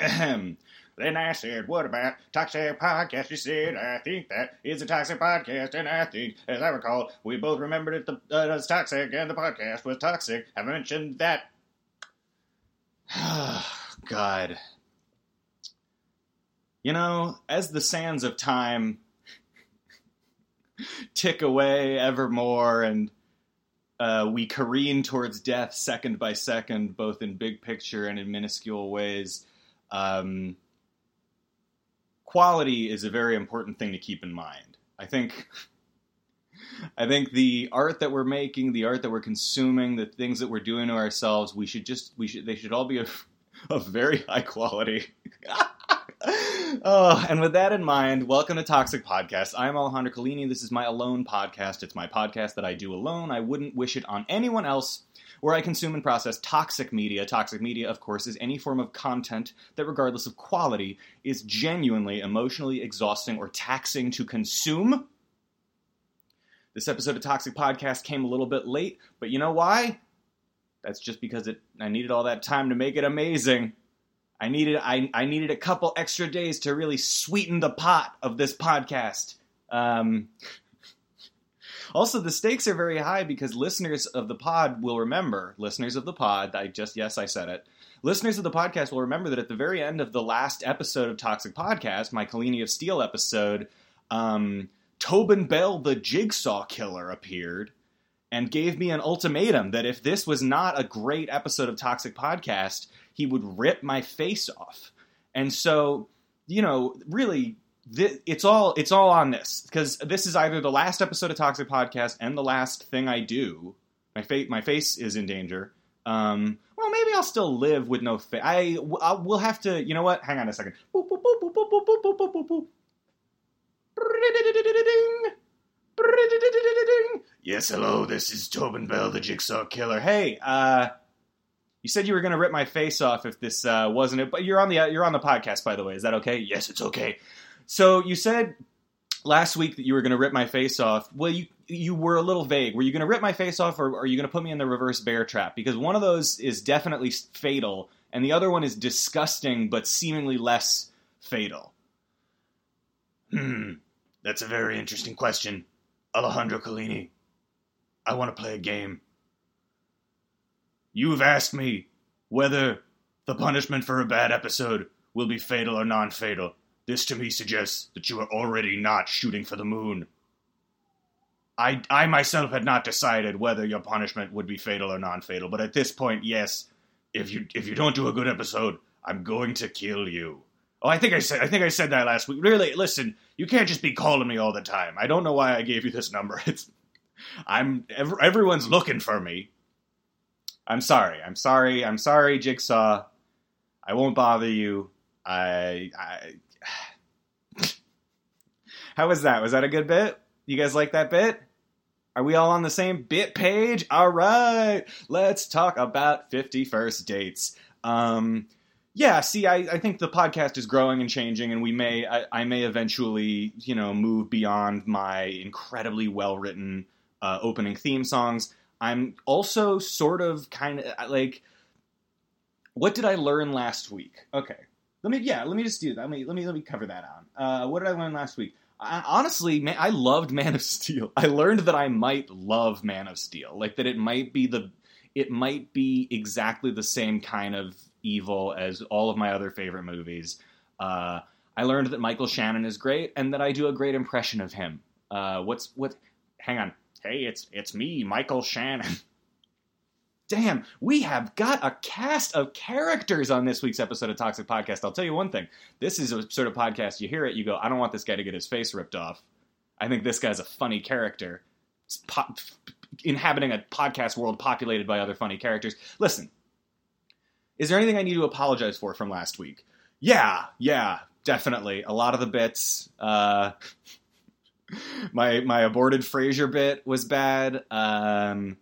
Ahem. Then I said, What about Toxic Podcast? She said, I think that is a Toxic Podcast, and I think, as I recall, we both remembered it, the, uh, it was toxic and the podcast was toxic. Have I mentioned that? God. You know, as the sands of time tick away evermore and uh, we careen towards death second by second, both in big picture and in minuscule ways. Um, quality is a very important thing to keep in mind. I think. I think the art that we're making, the art that we're consuming, the things that we're doing to ourselves, we should just we should they should all be of, of very high quality. oh, and with that in mind, welcome to Toxic Podcast. I'm Alejandro Collini. This is my alone podcast. It's my podcast that I do alone. I wouldn't wish it on anyone else. Where I consume and process toxic media. Toxic media, of course, is any form of content that, regardless of quality, is genuinely emotionally exhausting or taxing to consume. This episode of Toxic Podcast came a little bit late, but you know why? That's just because it I needed all that time to make it amazing. I needed I, I needed a couple extra days to really sweeten the pot of this podcast. Um, also, the stakes are very high because listeners of the pod will remember. Listeners of the pod, I just yes, I said it. Listeners of the podcast will remember that at the very end of the last episode of Toxic Podcast, my Collini of Steel episode, um, Tobin Bell, the Jigsaw Killer, appeared and gave me an ultimatum that if this was not a great episode of Toxic Podcast, he would rip my face off. And so, you know, really, th- it's all it's all on this because this is either the last episode of Toxic Podcast and the last thing I do. My face my face is in danger. Um, well, maybe I'll still live with no face. I I we'll have to. You know what? Hang on a second. Boop, boop, boop, Yes, hello, this is Tobin Bell, the Jigsaw Killer. Hey, uh, you said you were gonna rip my face off if this uh, wasn't it, but you're on the you're on the podcast, by the way. Is that okay? Yes, it's okay. So you said last week that you were going to rip my face off. Well, you you were a little vague. Were you going to rip my face off, or are you going to put me in the reverse bear trap? Because one of those is definitely fatal, and the other one is disgusting but seemingly less fatal. Hmm, that's a very interesting question, Alejandro Collini. I want to play a game. You've asked me whether the punishment for a bad episode will be fatal or non fatal. This to me suggests that you are already not shooting for the moon. I, I myself had not decided whether your punishment would be fatal or non fatal, but at this point, yes, if you if you don't do a good episode, I'm going to kill you. Oh, I think I said I think I said that last week. Really, listen, you can't just be calling me all the time. I don't know why I gave you this number. It's I'm everyone's looking for me. I'm sorry. I'm sorry. I'm sorry, Jigsaw. I won't bother you. I. I... How was that? Was that a good bit? You guys like that bit? Are we all on the same bit page? All right. Let's talk about 51st dates. Um, yeah, see, I, I think the podcast is growing and changing, and we may, I, I may eventually, you know, move beyond my incredibly well written uh, opening theme songs. I'm also sort of kind of like, what did I learn last week? Okay, let me yeah, let me just do that. Let me let me let me cover that on. Uh, what did I learn last week? I, honestly, man, I loved Man of Steel. I learned that I might love Man of Steel, like that it might be the, it might be exactly the same kind of evil as all of my other favorite movies. Uh, I learned that Michael Shannon is great and that I do a great impression of him. Uh, what's what? Hang on hey, it's it's me, Michael Shannon. Damn, we have got a cast of characters on this week's episode of Toxic Podcast. I'll tell you one thing. This is a sort of podcast, you hear it, you go, I don't want this guy to get his face ripped off. I think this guy's a funny character. Po- inhabiting a podcast world populated by other funny characters. Listen, is there anything I need to apologize for from last week? Yeah, yeah, definitely. A lot of the bits. Uh, my my aborted Frasier bit was bad. Um,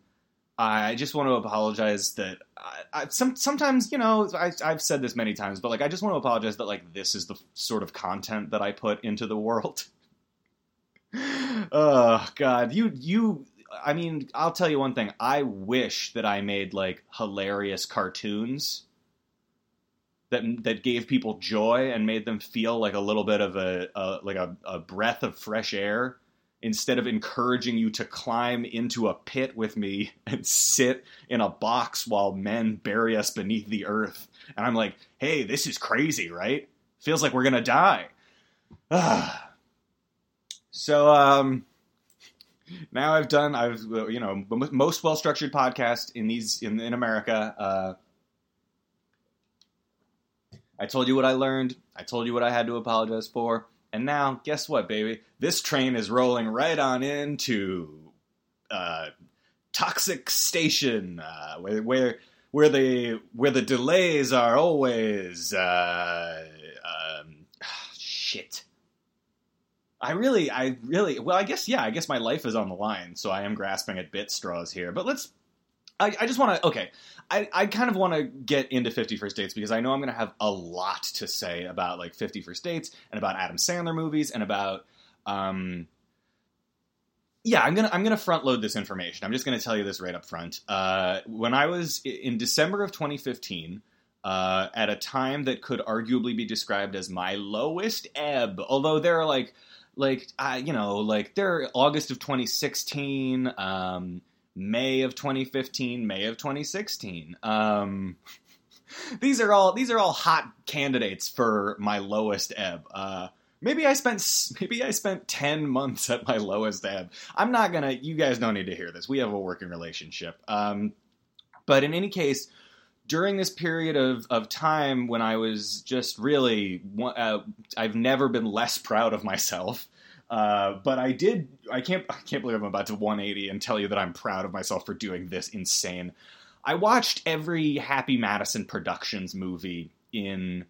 I just want to apologize that I, I, some sometimes you know I, I've said this many times, but like I just want to apologize that like this is the sort of content that I put into the world. oh God, you you. I mean, I'll tell you one thing. I wish that I made like hilarious cartoons that that gave people joy and made them feel like a little bit of a, a like a, a breath of fresh air instead of encouraging you to climb into a pit with me and sit in a box while men bury us beneath the earth. And I'm like, hey, this is crazy, right? Feels like we're gonna die. so um now I've done I've you know most well structured podcast in these in in America. Uh, I told you what I learned. I told you what I had to apologize for. And now, guess what, baby? This train is rolling right on into uh, Toxic Station, uh, where, where where the where the delays are always uh, um, shit. I really, I really, well, I guess, yeah, I guess my life is on the line, so I am grasping at bit straws here. But let's, I, I just want to, okay, I, I kind of want to get into 50 First Dates because I know I'm going to have a lot to say about like 50 First Dates and about Adam Sandler movies and about, um, yeah, I'm gonna I'm gonna front load this information. I'm just gonna tell you this right up front. Uh, when I was in December of 2015, uh, at a time that could arguably be described as my lowest ebb, although there are like like uh, you know like there August of 2016, um, May of 2015, May of 2016. Um, these are all these are all hot candidates for my lowest ebb. Uh, maybe I spent maybe I spent 10 months at my lowest ebb. I'm not gonna. You guys don't need to hear this. We have a working relationship. Um, but in any case, during this period of, of time when I was just really, uh, I've never been less proud of myself. Uh, but I did. I can't. I can't believe I'm about to 180 and tell you that I'm proud of myself for doing this insane. I watched every Happy Madison Productions movie in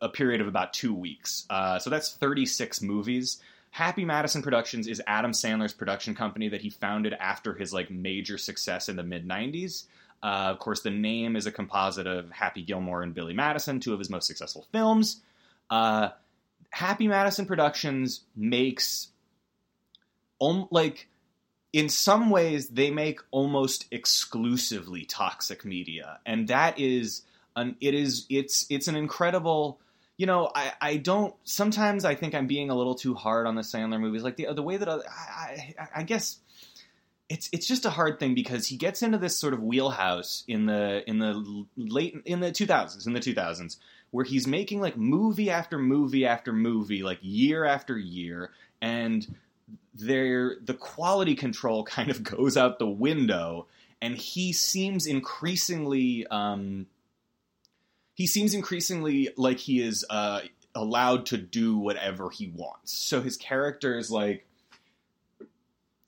a period of about two weeks. Uh, so that's 36 movies. Happy Madison Productions is Adam Sandler's production company that he founded after his like major success in the mid 90s. Uh, of course, the name is a composite of Happy Gilmore and Billy Madison, two of his most successful films. Uh, Happy Madison Productions makes, like, in some ways, they make almost exclusively toxic media, and that is an it is it's it's an incredible. You know, I, I don't. Sometimes I think I'm being a little too hard on the Sandler movies. Like the the way that I, I, I guess it's it's just a hard thing because he gets into this sort of wheelhouse in the in the late in the 2000s in the 2000s where he's making like movie after movie after movie like year after year and there the quality control kind of goes out the window and he seems increasingly um, he seems increasingly like he is uh, allowed to do whatever he wants. So his character is like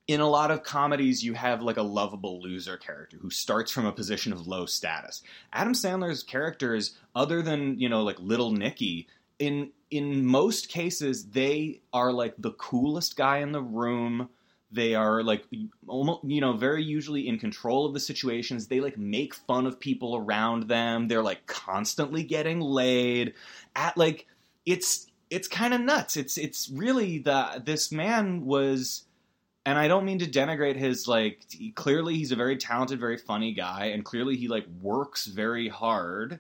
in a lot of comedies you have like a lovable loser character who starts from a position of low status. Adam sandler's characters other than you know like little nicky in in most cases they are like the coolest guy in the room. They are like almost you know very usually in control of the situations. They like make fun of people around them. They're like constantly getting laid. At like it's it's kind of nuts. It's it's really the this man was and I don't mean to denigrate his like he, clearly he's a very talented, very funny guy, and clearly he like works very hard,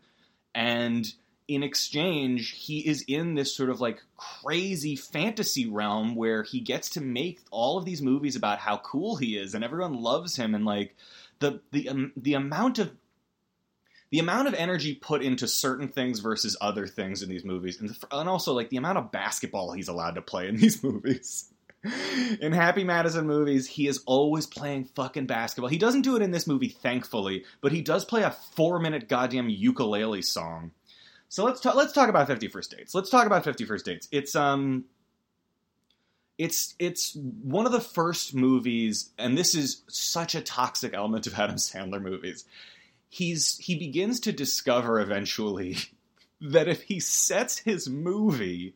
and in exchange he is in this sort of like crazy fantasy realm where he gets to make all of these movies about how cool he is, and everyone loves him, and like the the um, the amount of the amount of energy put into certain things versus other things in these movies, and, and also like the amount of basketball he's allowed to play in these movies in Happy Madison movies, he is always playing fucking basketball. He doesn't do it in this movie, thankfully, but he does play a four minute goddamn ukulele song. So let's talk. Let's talk about Fifty First Dates. Let's talk about Fifty First Dates. It's um, it's it's one of the first movies, and this is such a toxic element of Adam Sandler movies. He's he begins to discover eventually that if he sets his movie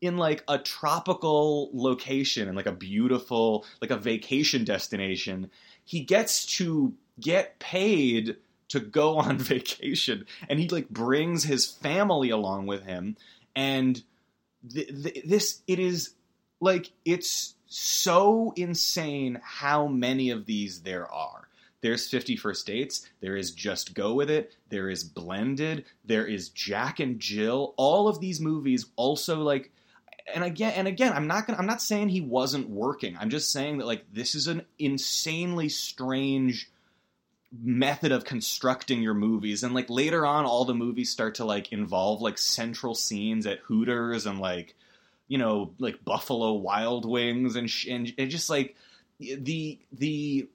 in like a tropical location and like a beautiful like a vacation destination he gets to get paid to go on vacation. And he like brings his family along with him. And th- th- this it is like it's so insane how many of these there are. There's 50 First Dates, there is Just Go With It, there is Blended, there is Jack and Jill. All of these movies also like and again and again i'm not gonna i'm not saying he wasn't working. I'm just saying that like this is an insanely strange method of constructing your movies. And like later on all the movies start to like involve like central scenes at hooters and like you know like buffalo wild wings and sh- and, and just like the the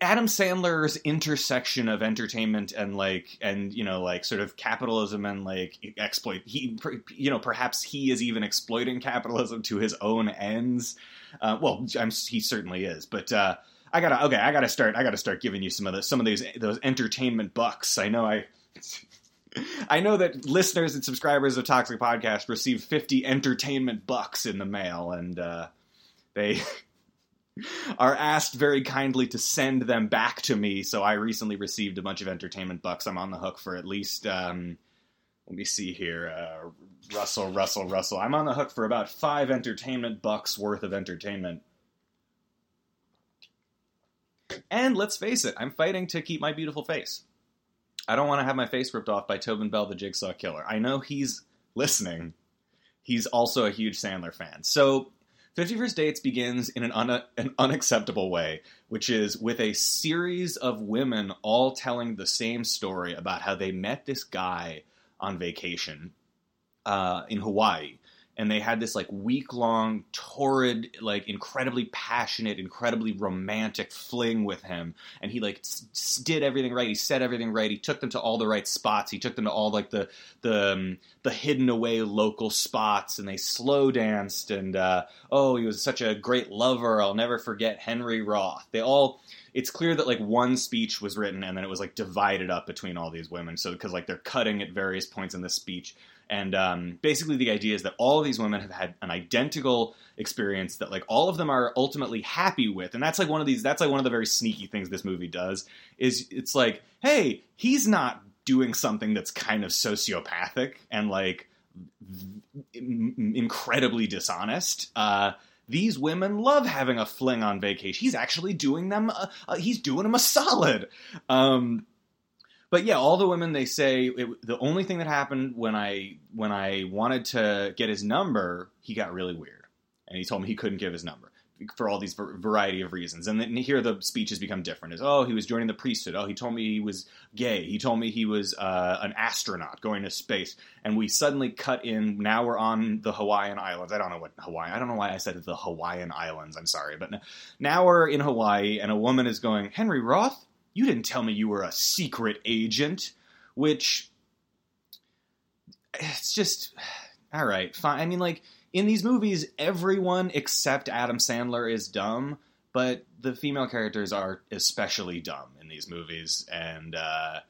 Adam Sandler's intersection of entertainment and like and you know like sort of capitalism and like exploit he you know perhaps he is even exploiting capitalism to his own ends. Uh, well, I'm, he certainly is, but uh, I gotta okay, I gotta start. I gotta start giving you some of the some of these those entertainment bucks. I know I. I know that listeners and subscribers of Toxic Podcast receive 50 entertainment bucks in the mail, and uh, they are asked very kindly to send them back to me. So I recently received a bunch of entertainment bucks. I'm on the hook for at least, um, let me see here, uh, Russell, Russell, Russell. I'm on the hook for about five entertainment bucks worth of entertainment. And let's face it, I'm fighting to keep my beautiful face. I don't want to have my face ripped off by Tobin Bell, the Jigsaw Killer. I know he's listening. He's also a huge Sandler fan. So 50 First Dates begins in an, un- an unacceptable way, which is with a series of women all telling the same story about how they met this guy on vacation uh, in Hawaii and they had this like week long, torrid, like incredibly passionate, incredibly romantic fling with him. And he like s- did everything right. He said everything right. He took them to all the right spots. He took them to all like the the um, the hidden away local spots, and they slow danced. And uh, oh, he was such a great lover. I'll never forget Henry Roth. They all. It's clear that like one speech was written and then it was like divided up between all these women. So because like they're cutting at various points in the speech and um, basically, the idea is that all of these women have had an identical experience that, like, all of them are ultimately happy with. And that's like one of these. That's like one of the very sneaky things this movie does. Is it's like, hey, he's not doing something that's kind of sociopathic and like incredibly dishonest. Uh, these women love having a fling on vacation. He's actually doing them. Uh, uh, he's doing them a solid. Um, but yeah, all the women they say it, the only thing that happened when I when I wanted to get his number, he got really weird, and he told me he couldn't give his number for all these variety of reasons. And then here the speeches become different. Is oh he was joining the priesthood. Oh he told me he was gay. He told me he was uh, an astronaut going to space. And we suddenly cut in. Now we're on the Hawaiian Islands. I don't know what Hawaii. I don't know why I said the Hawaiian Islands. I'm sorry, but now we're in Hawaii, and a woman is going Henry Roth you didn't tell me you were a secret agent, which it's just all right, fine. I mean, like in these movies, everyone except Adam Sandler is dumb, but the female characters are especially dumb in these movies, and uh,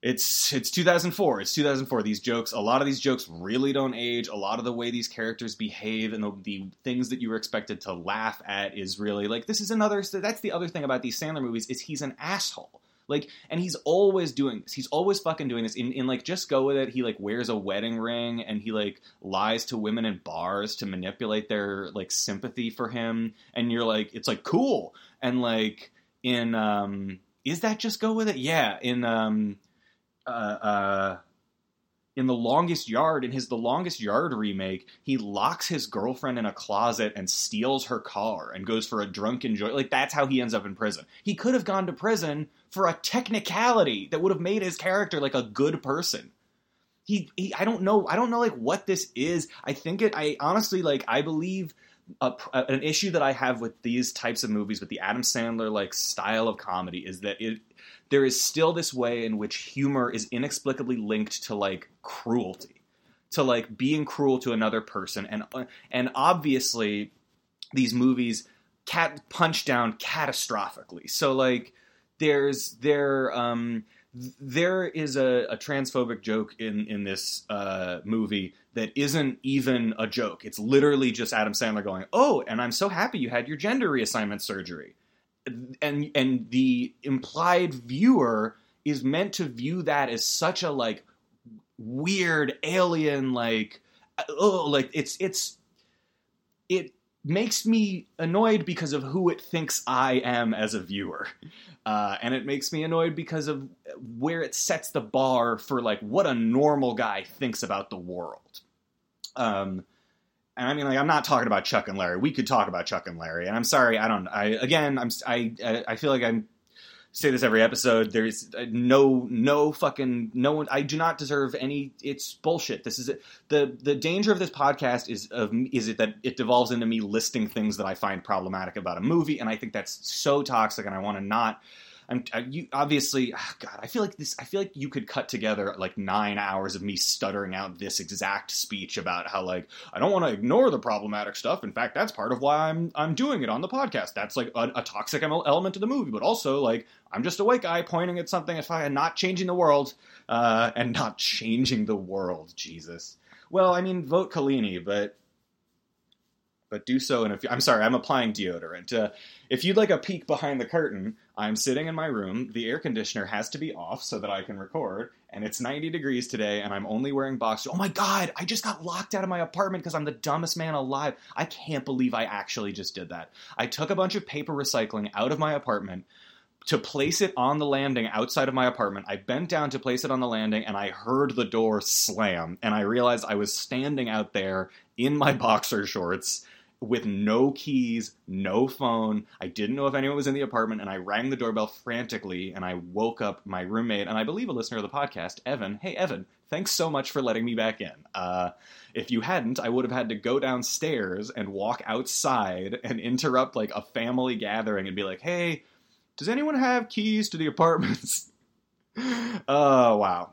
it's it's 2004 it's 2004 these jokes a lot of these jokes really don't age. A lot of the way these characters behave and the, the things that you were expected to laugh at is really like this is another that's the other thing about these sandler movies is he's an asshole. Like and he's always doing this. He's always fucking doing this. In, in like just go with it he like wears a wedding ring and he like lies to women in bars to manipulate their like sympathy for him. And you're like it's like cool. And like in um is that just go with it? Yeah. In um uh, uh, in the longest yard in his the longest yard remake he locks his girlfriend in a closet and steals her car and goes for a drunken joy. Like that's how he ends up in prison. He could have gone to prison for a technicality that would have made his character like a good person. He, he i don't know i don't know like what this is. I think it i honestly like i believe a, an issue that I have with these types of movies, with the Adam Sandler like style of comedy, is that it there is still this way in which humor is inexplicably linked to like cruelty, to like being cruel to another person, and uh, and obviously these movies cat punch down catastrophically. So like there's there um there is a, a, transphobic joke in in this uh, movie that isn't even a joke. It's literally just Adam Sandler going, "Oh, and I'm so happy you had your gender reassignment surgery." and and the implied viewer is meant to view that as such a like weird alien like oh like it's it's it makes me annoyed because of who it thinks I am as a viewer. Uh, and it makes me annoyed because of where it sets the bar for like what a normal guy thinks about the world. Um, and I mean, like, I'm not talking about Chuck and Larry. We could talk about Chuck and Larry, and I'm sorry, I don't. I again, I'm I I feel like I'm say this every episode. There's uh, no no fucking no one. I do not deserve any. It's bullshit. This is the the danger of this podcast is of is it that it devolves into me listing things that I find problematic about a movie, and I think that's so toxic, and I want to not I'm I, you obviously oh God. I feel like this. I feel like you could cut together like nine hours of me stuttering out this exact speech about how like I don't want to ignore the problematic stuff. In fact, that's part of why I'm I'm doing it on the podcast. That's like a, a toxic element of the movie, but also like I'm just a white guy pointing at something if I am not changing the world uh, and not changing the world. Jesus. Well, I mean, vote Collini, but but do so in a few. I'm sorry, I'm applying deodorant. Uh, if you'd like a peek behind the curtain, I'm sitting in my room. The air conditioner has to be off so that I can record, and it's 90 degrees today, and I'm only wearing boxers. Oh my god, I just got locked out of my apartment because I'm the dumbest man alive. I can't believe I actually just did that. I took a bunch of paper recycling out of my apartment to place it on the landing outside of my apartment. I bent down to place it on the landing and I heard the door slam and I realized I was standing out there in my boxer shorts with no keys, no phone. I didn't know if anyone was in the apartment, and I rang the doorbell frantically, and I woke up my roommate, and I believe a listener of the podcast, Evan. Hey, Evan, thanks so much for letting me back in. Uh, if you hadn't, I would have had to go downstairs and walk outside and interrupt like a family gathering and be like, hey, does anyone have keys to the apartments? oh, wow.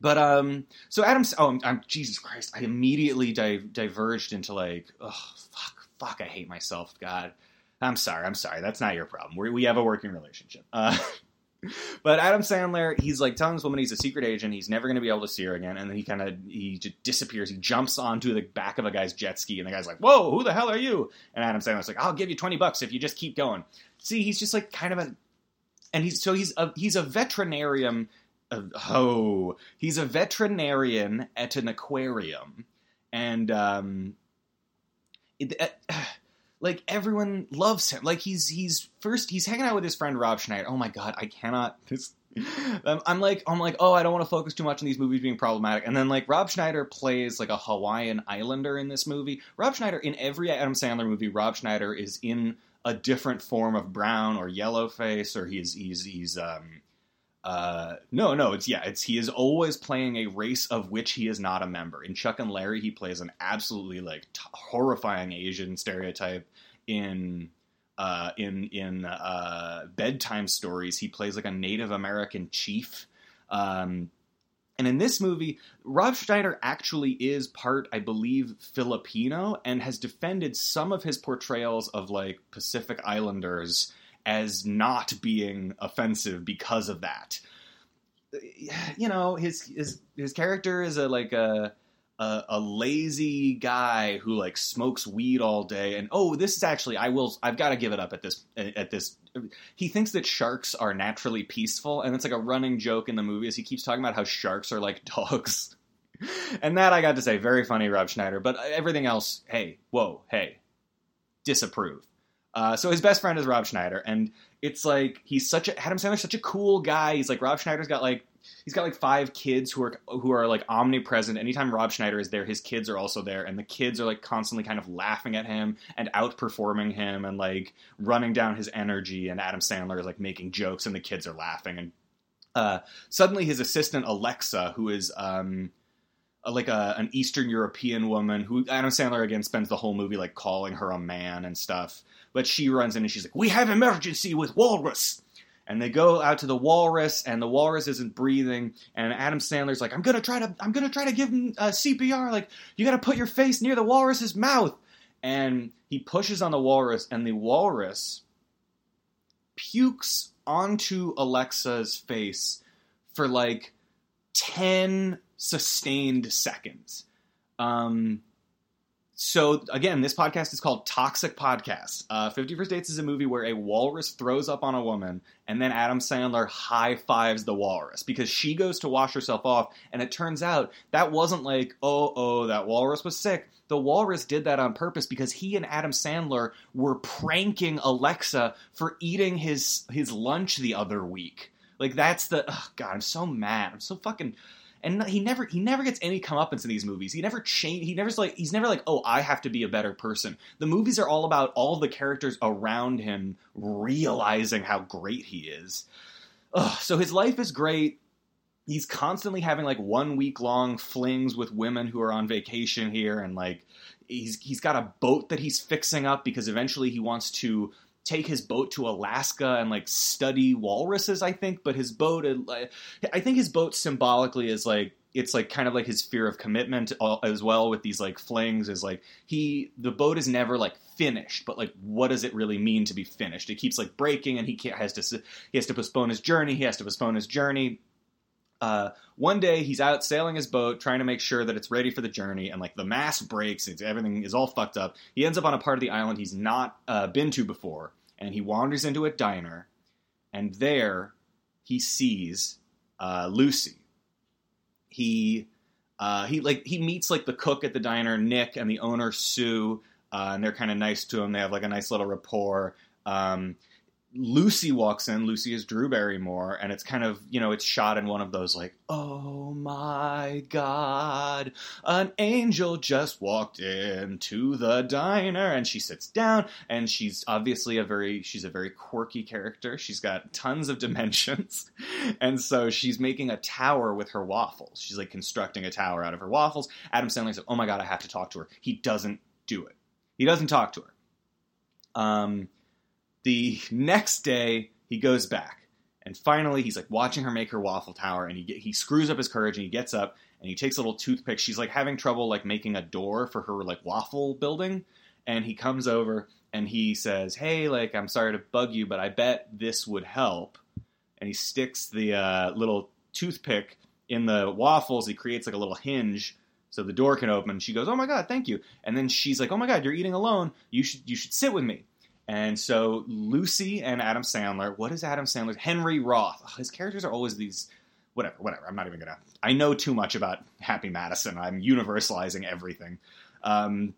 But um, so Adam's. Oh, I'm, I'm Jesus Christ! I immediately di- diverged into like, oh fuck, fuck! I hate myself. God, I'm sorry. I'm sorry. That's not your problem. we we have a working relationship. Uh, but Adam Sandler, he's like telling this woman he's a secret agent. He's never going to be able to see her again, and then he kind of he just disappears. He jumps onto the back of a guy's jet ski, and the guy's like, "Whoa, who the hell are you?" And Adam Sandler's like, "I'll give you twenty bucks if you just keep going." See, he's just like kind of a, and he's so he's a he's a veterinarian oh, he's a veterinarian at an aquarium, and um, it, uh, like everyone loves him. Like he's he's first he's hanging out with his friend Rob Schneider. Oh my god, I cannot. This, I'm like I'm like oh I don't want to focus too much on these movies being problematic. And then like Rob Schneider plays like a Hawaiian Islander in this movie. Rob Schneider in every Adam Sandler movie, Rob Schneider is in a different form of brown or yellow face, or he's he's he's um uh, no, no, it's yeah, it's he is always playing a race of which he is not a member. In Chuck and Larry, he plays an absolutely like t- horrifying Asian stereotype. In uh, in in uh, bedtime stories, he plays like a Native American chief. Um, and in this movie, Rob Schneider actually is part, I believe, Filipino and has defended some of his portrayals of like Pacific Islanders as not being offensive because of that. You know, his his his character is a like a a, a, lazy guy who like smokes weed all day and oh this is actually i will i've got to give it up at this at this he thinks that sharks are naturally peaceful and it's like a running joke in the movie as he keeps talking about how sharks are like dogs and that i got to say very funny rob schneider but everything else hey whoa hey disapprove uh, so his best friend is Rob Schneider, and it's like he's such a Adam Sandler's such a cool guy. He's like Rob Schneider's got like he's got like five kids who are who are like omnipresent. Anytime Rob Schneider is there, his kids are also there, and the kids are like constantly kind of laughing at him and outperforming him and like running down his energy. And Adam Sandler is like making jokes, and the kids are laughing. And uh, suddenly, his assistant Alexa, who is um, like a, an Eastern European woman who Adam Sandler again spends the whole movie like calling her a man and stuff. But she runs in and she's like, "We have emergency with Walrus." And they go out to the walrus, and the walrus isn't breathing. And Adam Sandler's like, "I'm gonna try to, I'm gonna try to give him uh, CPR. Like, you got to put your face near the walrus's mouth." And he pushes on the walrus, and the walrus pukes onto Alexa's face for like ten sustained seconds. Um, so again, this podcast is called Toxic Podcast. Uh, Fifty First Dates is a movie where a walrus throws up on a woman, and then Adam Sandler high fives the walrus because she goes to wash herself off, and it turns out that wasn't like, oh, oh, that walrus was sick. The walrus did that on purpose because he and Adam Sandler were pranking Alexa for eating his his lunch the other week. Like that's the oh God, I'm so mad. I'm so fucking and he never he never gets any comeuppance in these movies. He never change. He never's like he's never like oh I have to be a better person. The movies are all about all the characters around him realizing how great he is. Ugh, so his life is great. He's constantly having like one week long flings with women who are on vacation here, and like he's he's got a boat that he's fixing up because eventually he wants to take his boat to Alaska and like study walruses. I think, but his boat, I think his boat symbolically is like it's like kind of like his fear of commitment uh, as well with these like flings is like he the boat is never like finished but like what does it really mean to be finished it keeps like breaking and he has to he has to postpone his journey he has to postpone his journey uh, one day he's out sailing his boat trying to make sure that it's ready for the journey and like the mast breaks it's, everything is all fucked up. He ends up on a part of the island he's not uh, been to before and he wanders into a diner and there he sees uh, lucy. He uh, he like he meets like the cook at the diner nick and the owner sue uh, and they're kind of nice to him they have like a nice little rapport. Um, Lucy walks in. Lucy is Drew Barrymore, and it's kind of you know it's shot in one of those like oh my god, an angel just walked into the diner, and she sits down, and she's obviously a very she's a very quirky character. She's got tons of dimensions, and so she's making a tower with her waffles. She's like constructing a tower out of her waffles. Adam Sandler says, "Oh my god, I have to talk to her." He doesn't do it. He doesn't talk to her. Um the next day, he goes back, and finally, he's like watching her make her waffle tower, and he get, he screws up his courage, and he gets up, and he takes a little toothpick. She's like having trouble like making a door for her like waffle building, and he comes over and he says, "Hey, like I'm sorry to bug you, but I bet this would help." And he sticks the uh, little toothpick in the waffles. He creates like a little hinge so the door can open. She goes, "Oh my god, thank you!" And then she's like, "Oh my god, you're eating alone. You should you should sit with me." And so Lucy and Adam Sandler. What is Adam Sandler? Henry Roth. Ugh, his characters are always these. Whatever, whatever. I'm not even gonna. I know too much about Happy Madison. I'm universalizing everything. Um,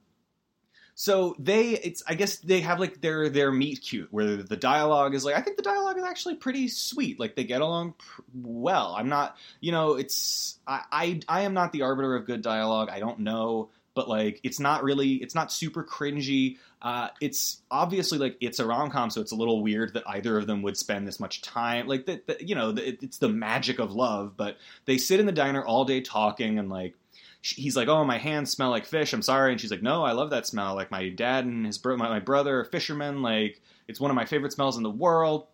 so they, it's I guess they have like their their meet cute where the dialogue is like I think the dialogue is actually pretty sweet. Like they get along pr- well. I'm not, you know, it's I, I I am not the arbiter of good dialogue. I don't know but like it's not really it's not super cringy. Uh, it's obviously like it's a rom-com so it's a little weird that either of them would spend this much time like that you know the, it's the magic of love but they sit in the diner all day talking and like he's like oh my hands smell like fish. I'm sorry. And she's like no i love that smell. Like my dad and his bro my, my brother are fishermen. Like it's one of my favorite smells in the world.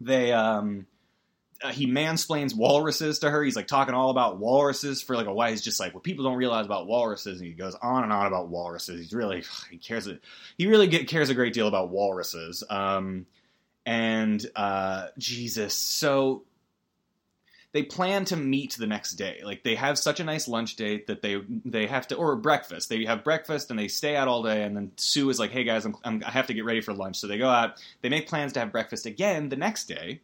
They um uh, he mansplains walruses to her. He's like talking all about walruses for like a while. He's just like what people don't realize about walruses, and he goes on and on about walruses. He's really he cares he really get, cares a great deal about walruses. Um, and uh, Jesus, so they plan to meet the next day. Like they have such a nice lunch date that they they have to or breakfast. They have breakfast and they stay out all day. And then Sue is like, "Hey guys, I'm, I'm, I have to get ready for lunch." So they go out. They make plans to have breakfast again the next day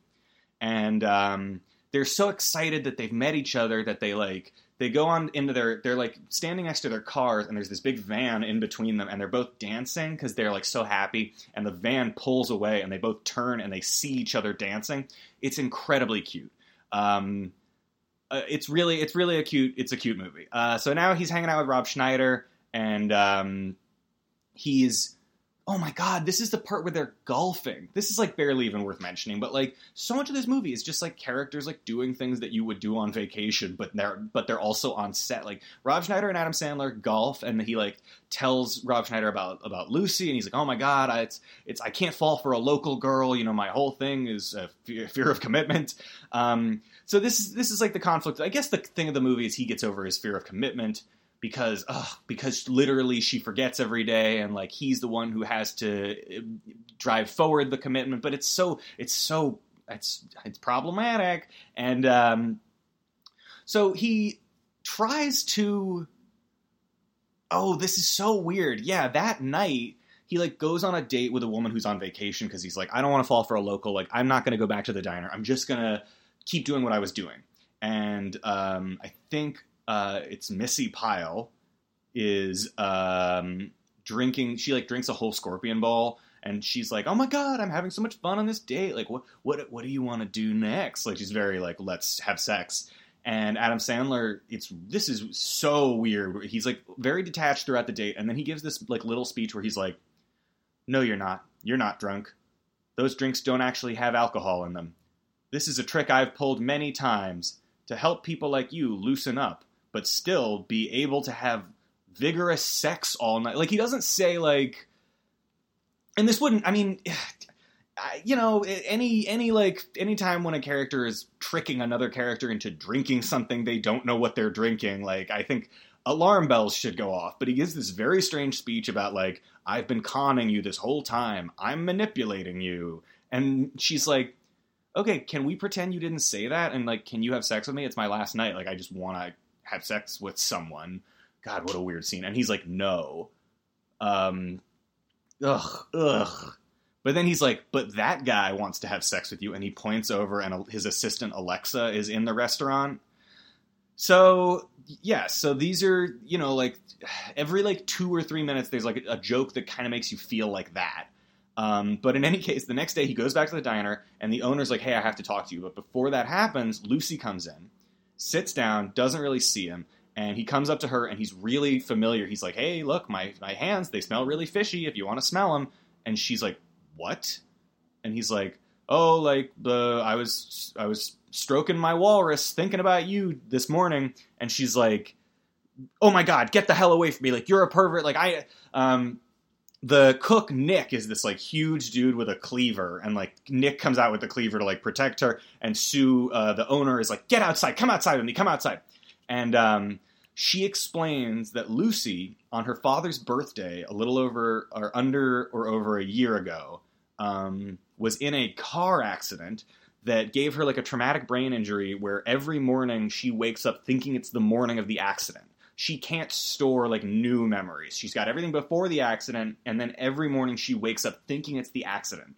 and um, they're so excited that they've met each other that they like they go on into their they're like standing next to their cars and there's this big van in between them and they're both dancing because they're like so happy and the van pulls away and they both turn and they see each other dancing. It's incredibly cute. Um, uh, it's really it's really a cute it's a cute movie. Uh, so now he's hanging out with rob schneider and um, he's oh my god, this is the part where they're golfing. This is like barely even worth mentioning, but like so much of this movie is just like characters like doing things that you would do on vacation, but they're but they're also on set. Like Rob Schneider and Adam Sandler golf, and he like tells Rob Schneider about about Lucy, and he's like, oh my god, I, it's it's I can't fall for a local girl. You know, my whole thing is fear, fear of commitment. Um, so this is this is like the conflict. I guess the thing of the movie is he gets over his fear of commitment because ugh, because literally she forgets every day and like he's the one who has to uh, drive forward the commitment but it's so it's so it's it's problematic and um, so he tries to oh, this is so weird. Yeah, that night he like goes on a date with a woman who's on vacation because he's like, I don't want to fall for a local. Like, I'm not going to go back to the diner. I'm just gonna keep doing what I was doing. And um, I think uh, it's Missi Pyle is um, drinking. She like drinks a whole scorpion ball, And she's like, "Oh my god, I'm having so much fun on this date. Like, what, what, what do you want to do next?" Like, she's very like, "Let's have sex." And Adam Sandler, it's this is so weird. He's like very detached throughout the date, and then he gives this like little speech where he's like, "No, you're not. You're not drunk. Those drinks don't actually have alcohol in them. This is a trick I've pulled many times to help people like you loosen up, but still be able to have vigorous sex all night." Like he doesn't say like, and this wouldn't. I mean. you know any any like anytime when a character is tricking another character into drinking something they don't know what they're drinking like i think alarm bells should go off but he gives this very strange speech about like i've been conning you this whole time i'm manipulating you and she's like okay can we pretend you didn't say that and like can you have sex with me it's my last night like i just want to have sex with someone god what a weird scene and he's like no um ugh ugh but then he's like, but that guy wants to have sex with you, and he points over, and his assistant Alexa is in the restaurant. So yeah, so these are you know like every like two or three minutes, there's like a joke that kind of makes you feel like that. Um, but in any case, the next day he goes back to the diner, and the owner's like, "Hey, I have to talk to you." But before that happens, Lucy comes in, sits down, doesn't really see him, and he comes up to her, and he's really familiar. He's like, "Hey, look, my my hands, they smell really fishy. If you want to smell them," and she's like, what? And he's like, oh, like the I was I was stroking my walrus, thinking about you this morning, and she's like, oh my god, get the hell away from me! Like you're a pervert. Like I um. The cook Nick is this like huge dude with a cleaver, and like Nick comes out with the cleaver to like protect her, and Sue, uh, the owner, is like, "Get outside! Come outside with me! Come outside!" And um, she explains that Lucy, on her father's birthday, a little over or under or over a year ago, um, was in a car accident that gave her like a traumatic brain injury where every morning she wakes up thinking it's the morning of the accident. She can't store like new memories. She's got everything before the accident, and then every morning she wakes up thinking it's the accident.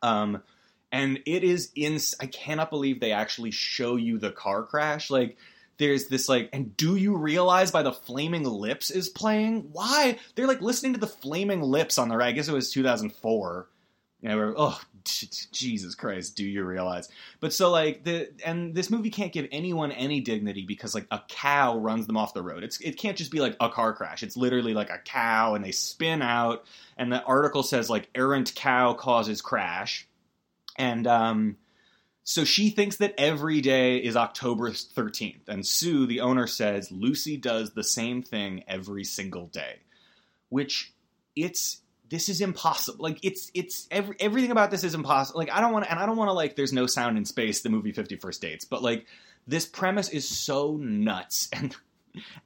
Um, and it is in. I cannot believe they actually show you the car crash. Like, there's this like, and do you realize by the Flaming Lips is playing? Why they're like listening to the Flaming Lips on the. I guess it was 2004 you know, oh Jesus Christ, do you realize? But so like the and this movie can't give anyone any dignity because like a cow runs them off the road. It's it can't just be like a car crash. It's literally like a cow and they spin out and the article says like errant cow causes crash. And um so she thinks that every day is October 13th and Sue the owner says Lucy does the same thing every single day. Which it's this is impossible. Like it's it's every, everything about this is impossible. Like I don't want to, and I don't want to like. There's no sound in space. The movie Fifty First Dates, but like this premise is so nuts and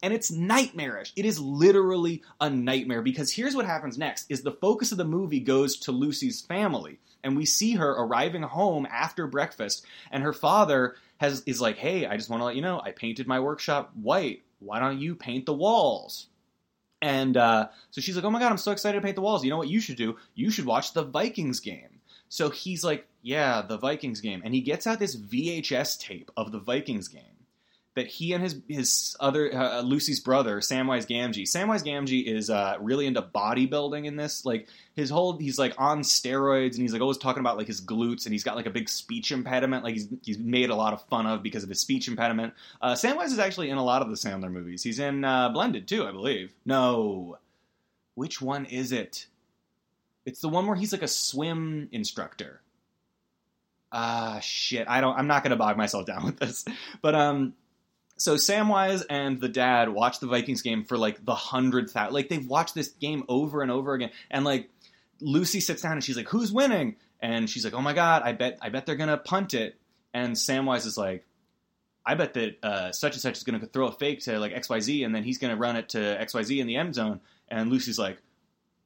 and it's nightmarish. It is literally a nightmare because here's what happens next: is the focus of the movie goes to Lucy's family, and we see her arriving home after breakfast, and her father has is like, "Hey, I just want to let you know, I painted my workshop white. Why don't you paint the walls?" And uh, so she's like, "Oh my god, I'm so excited to paint the walls. You know what you should do? You should watch the Vikings game." So he's like, "Yeah, the Vikings game," and he gets out this VHS tape of the Vikings game that he and his his other uh, Lucy's brother Samwise Gamgee. Samwise Gamgee is uh, really into bodybuilding in this. Like his whole he's like on steroids and he's like always talking about like his glutes and he's got like a big speech impediment. Like he's he's made a lot of fun of because of his speech impediment. Uh, Samwise is actually in a lot of the Sandler movies. He's in uh, Blended too, I believe. No, which one is it? It's the one where he's like a swim instructor. Ah, shit. I don't. I'm not gonna bog myself down with this, but um so Samwise and the dad watch the Vikings game for like the hundredth time. Like they've watched this game over and over again. And like Lucy sits down and she's like, "Who's winning?" And she's like, "Oh my god, I bet I bet they're gonna punt it." And Samwise is like, "I bet that uh, such and such is gonna throw a fake to like X Y Z, and then he's gonna run it to X Y Z in the end zone." And Lucy's like,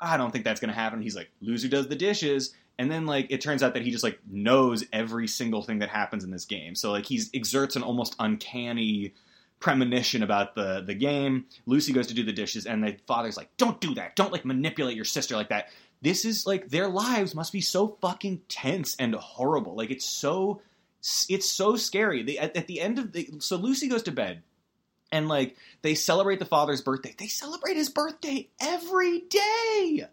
"I don't think that's gonna happen." He's like, "Loser does the dishes." and then like it turns out that he just like knows every single thing that happens in this game so like he exerts an almost uncanny premonition about the the game. Lucy goes to do the dishes, and the father's like, "Don't do that. Don't like manipulate your sister like that." This is like their lives must be so fucking tense and horrible. Like it's so it's so scary. At, at the end of the so Lucy goes to bed and like they celebrate the father's birthday. They celebrate his birthday every day.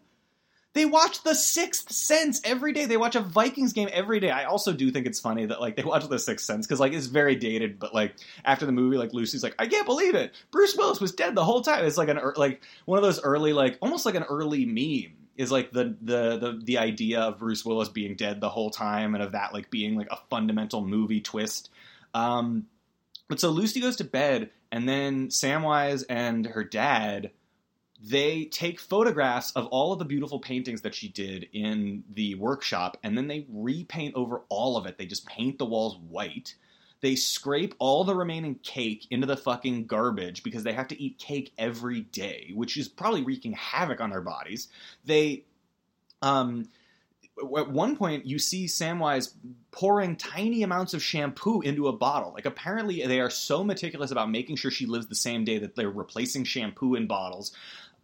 They watch The Sixth Sense every day. They watch a Vikings game every day. I also do think it's funny that like they watch The Sixth Sense because like it's very dated. But like after the movie, like Lucy's like, I can't believe it. Bruce Willis was dead the whole time. It's like an like one of those early like almost like an early meme is like the the the the idea of Bruce Willis being dead the whole time and of that like being like a fundamental movie twist. Um, but so Lucy goes to bed and then Samwise and her dad they take photographs of all of the beautiful paintings that she did in the workshop and then they repaint over all of it. They just paint the walls white. They scrape all the remaining cake into the fucking garbage because they have to eat cake every day, which is probably wreaking havoc on their bodies. They um at one point you see Samwise pouring tiny amounts of shampoo into a bottle. Like apparently they are so meticulous about making sure she lives the same day that they're replacing shampoo in bottles.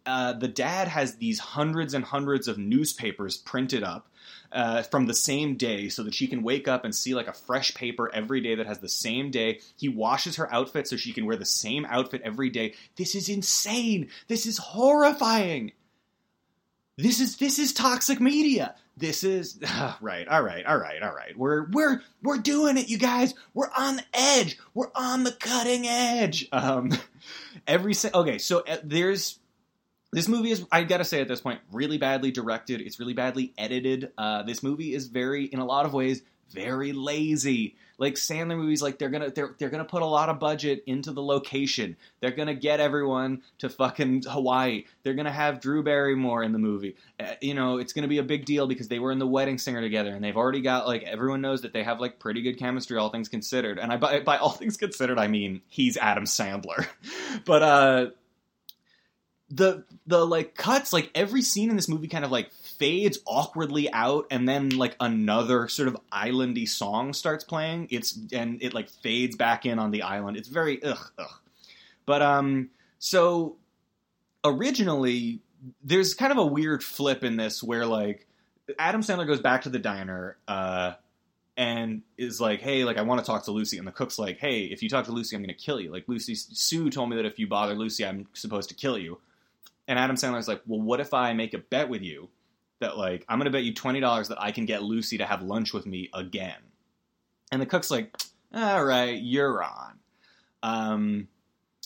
Uh, the dad has these hundreds and hundreds of newspapers printed up uh, from the same day so that she can wake up and see like a fresh paper every day that has the same day. He washes her outfit so she can wear the same outfit every day. This is insane. This is horrifying. This is this is toxic media. This is uh, right. All right. All right. All right. We're we're we're doing it, you guys. We're on the edge. We're on the cutting edge. Um, every se- okay. So uh, there's this movie is i gotta say at this point really badly directed. It's really badly edited. Uh, this movie is very in a lot of ways very lazy. Like sandler movies like they're gonna they're, they're gonna put a lot of budget into the location. They're gonna get everyone to fucking hawaii. They're gonna have drew barrymore in the movie. Uh, you know it's gonna be a big deal because they were in the wedding singer together and they've already got like everyone knows that they have like pretty good chemistry all things considered. And i by, by all things considered i mean he's adam sandler. But uh the the like cuts like every scene in this movie kind of like fades awkwardly out and then like another sort of islandy song starts playing it's and it like fades back in on the island it's very ugh ugh but um so originally there's kind of a weird flip in this where like Adam Sandler goes back to the diner uh and is like, hey, like I want to talk to Lucy, and the cook's like, hey, if you talk to Lucy, I'm going to kill you. Like Lucy Sue told me that if you bother Lucy, I'm supposed to kill you. And Adam Sandler's like, well, what if I make a bet with you that like I'm gonna bet you twenty dollars that I can get Lucy to have lunch with me again? And the cook's like, all right, you're on. Um,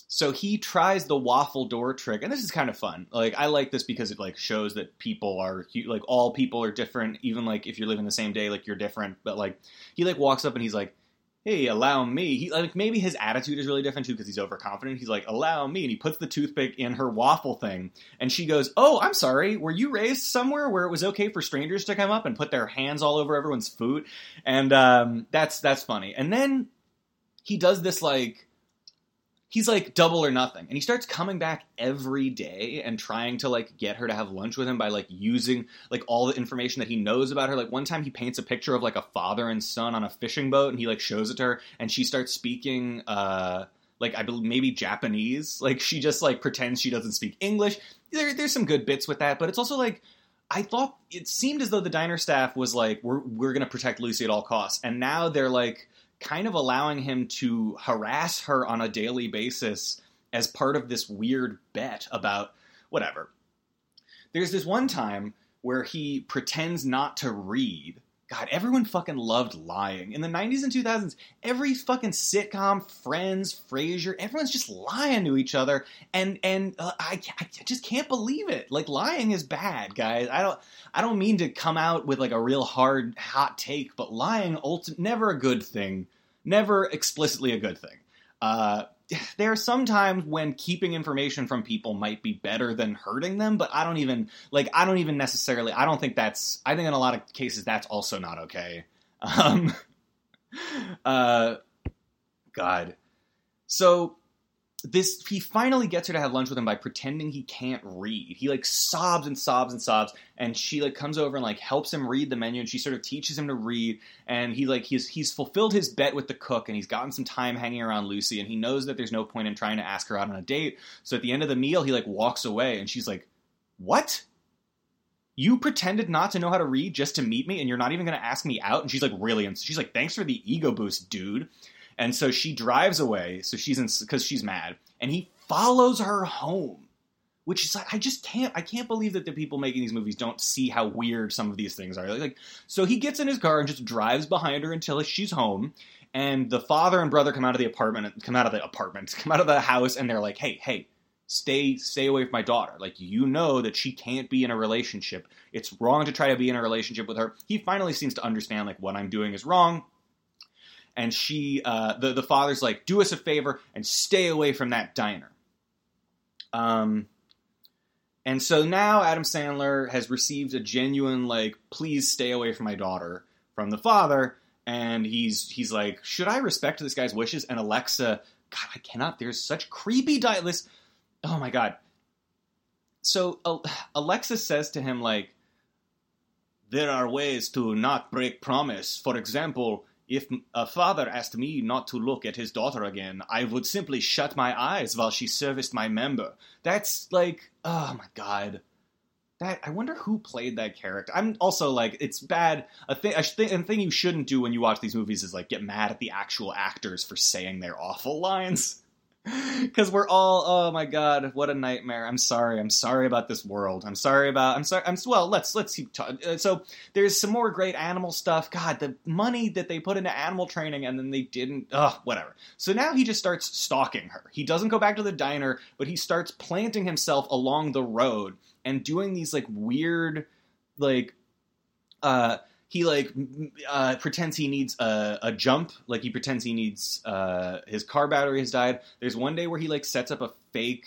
so he tries the waffle door trick, and this is kind of fun. Like I like this because it like shows that people are like all people are different. Even like if you're living the same day, like you're different. But like he like walks up and he's like, hey, allow me. He like maybe his attitude is really different too because he's overconfident. He's like, allow me, and he puts the toothpick in her waffle thing, and she goes, oh, I'm sorry. Were you raised somewhere where it was okay for strangers to come up and put their hands all over everyone's food? And um, that's that's funny. And then he does this like he's like double or nothing and he starts coming back every day and trying to like get her to have lunch with him by like using like all the information that he knows about her like one time he paints a picture of like a father and son on a fishing boat and he like shows it to her and she starts speaking uh like I believe maybe Japanese. Like she just like pretends she doesn't speak English. There, there's some good bits with that, but it's also like I thought it seemed as though the diner staff was like, we're we're gonna protect Lucy at all costs, and now they're like kind of allowing him to harass her on a daily basis as part of this weird bet about whatever. There's this one time where he pretends not to read. God, everyone fucking loved lying. In the 90s and 2000s, every fucking sitcom, Friends, Frasier, everyone's just lying to each other. And and uh, I, I just can't believe it. Like lying is bad, guys. I don't I don't mean to come out with like a real hard hot take, but lying ulti- never a good thing. Never explicitly a good thing. Uh, there are some times when keeping information from people might be better than hurting them, but I don't even like I don't even necessarily I don't think that's I think in a lot of cases that's also not okay. Um, uh, God. So this he finally gets her to have lunch with him by pretending he can't read. He like sobs and sobs and sobs, and she like comes over and like helps him read the menu, and she sort of teaches him to read. And he like he's he's fulfilled his bet with the cook, and he's gotten some time hanging around Lucy, and he knows that there's no point in trying to ask her out on a date. So at the end of the meal, he like walks away, and she's like, "What?" You pretended not to know how to read just to meet me, and you're not even going to ask me out. And she's like, really? And she's like, thanks for the ego boost, dude. And so she drives away. So she's in because she's mad, and he follows her home, which is like I just can't I can't believe that the people making these movies don't see how weird some of these things are. Like, so he gets in his car and just drives behind her until she's home. And the father and brother come out of the apartment, come out of the apartment, come out of the house, and they're like, "Hey, hey, stay stay away from my daughter like you know that she can't be in a relationship it's wrong to try to be in a relationship with her he finally seems to understand like what i'm doing is wrong and she uh, the the father's like, do us a favor and stay away from that diner. Um, and so now Adam Sandler has received a genuine like, please stay away from my daughter from the father, and he's he's like, should I respect this guy's wishes? And Alexa, God, I cannot. There's such creepy dialect. Oh my god. So Alexa says to him like, there are ways to not break promise. For example, if a father asked me not to look at his daughter again, I would simply shut my eyes while she serviced my member. That's like, oh my god. That I wonder who played that character. I'm also like, it's bad. A thing, a, th- a thing you shouldn't do when you watch these movies is like get mad at the actual actors for saying their awful lines because we're all oh my god what a nightmare. I'm sorry. I'm sorry about this world. I'm sorry about i'm sorry i'm well let's let's keep talking uh, so there's some more great animal stuff. God the money that they put into animal training and then they didn't oh whatever. So now he just starts stalking her. He doesn't go back to the diner but he starts planting himself along the road and doing these like weird like uh he like uh, pretends he needs a, a, jump. Like he pretends he needs uh, his car battery has died. There's one day where he like sets up a fake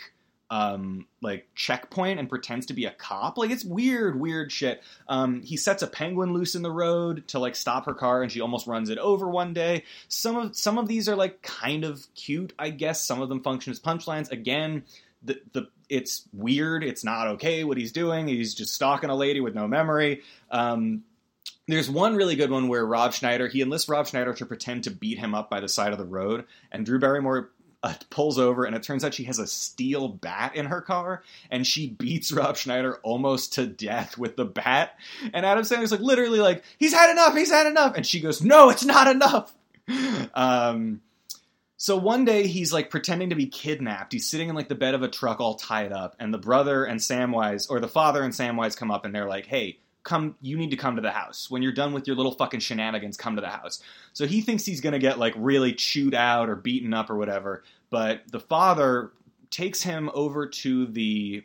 um, like checkpoint and pretends to be a cop. Like it's weird weird shit. Um, he sets a penguin loose in the road to like stop her car and she almost runs it over one day. Some of some of these are like kind of cute i guess. Some of them function as punchlines. Again the, the it's weird. It's not okay what he's doing. He's just stalking a lady with no memory. Um, there's one really good one where Rob Schneider he enlists Rob Schneider to pretend to beat him up by the side of the road, and Drew Barrymore uh, pulls over, and it turns out she has a steel bat in her car, and she beats Rob Schneider almost to death with the bat. And Adam Sandler's like literally like he's had enough, he's had enough, and she goes, no, it's not enough. Um, so one day he's like pretending to be kidnapped. He's sitting in like the bed of a truck all tied up, and the brother and Samwise, or the father and Samwise come up and they're like, hey come you need to come to the house. When you're done with your little fucking shenanigans come to the house. So he thinks he's going to get like really chewed out or beaten up or whatever but the father takes him over to the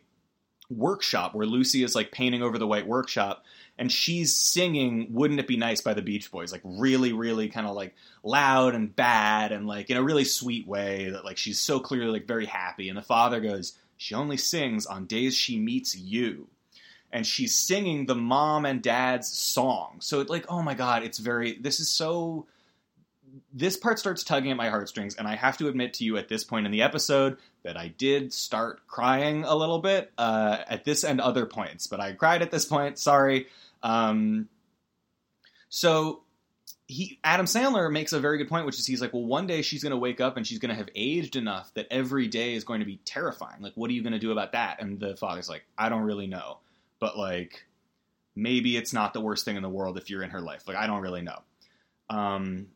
workshop where lucy is like painting over the white workshop and she's singing wouldn't it be nice by the beach boys like really really kind of like loud and bad and like in a really sweet way that like she's so clearly like very happy. And the father goes she only sings on days she meets you and she's singing the mom and dad's song. So it's like, oh my god, it's very. This is so. This part starts tugging at my heartstrings, and I have to admit to you at this point in the episode that I did start crying a little bit uh, at this and other points. But I cried at this point. Sorry. Um, so he Adam Sandler makes a very good point, which is he's like, well, one day she's going to wake up and she's going to have aged enough that every day is going to be terrifying. Like, what are you going to do about that? And the father's like, I don't really know but like maybe it's not the worst thing in the world if you're in her life. Like I don't really know. Um,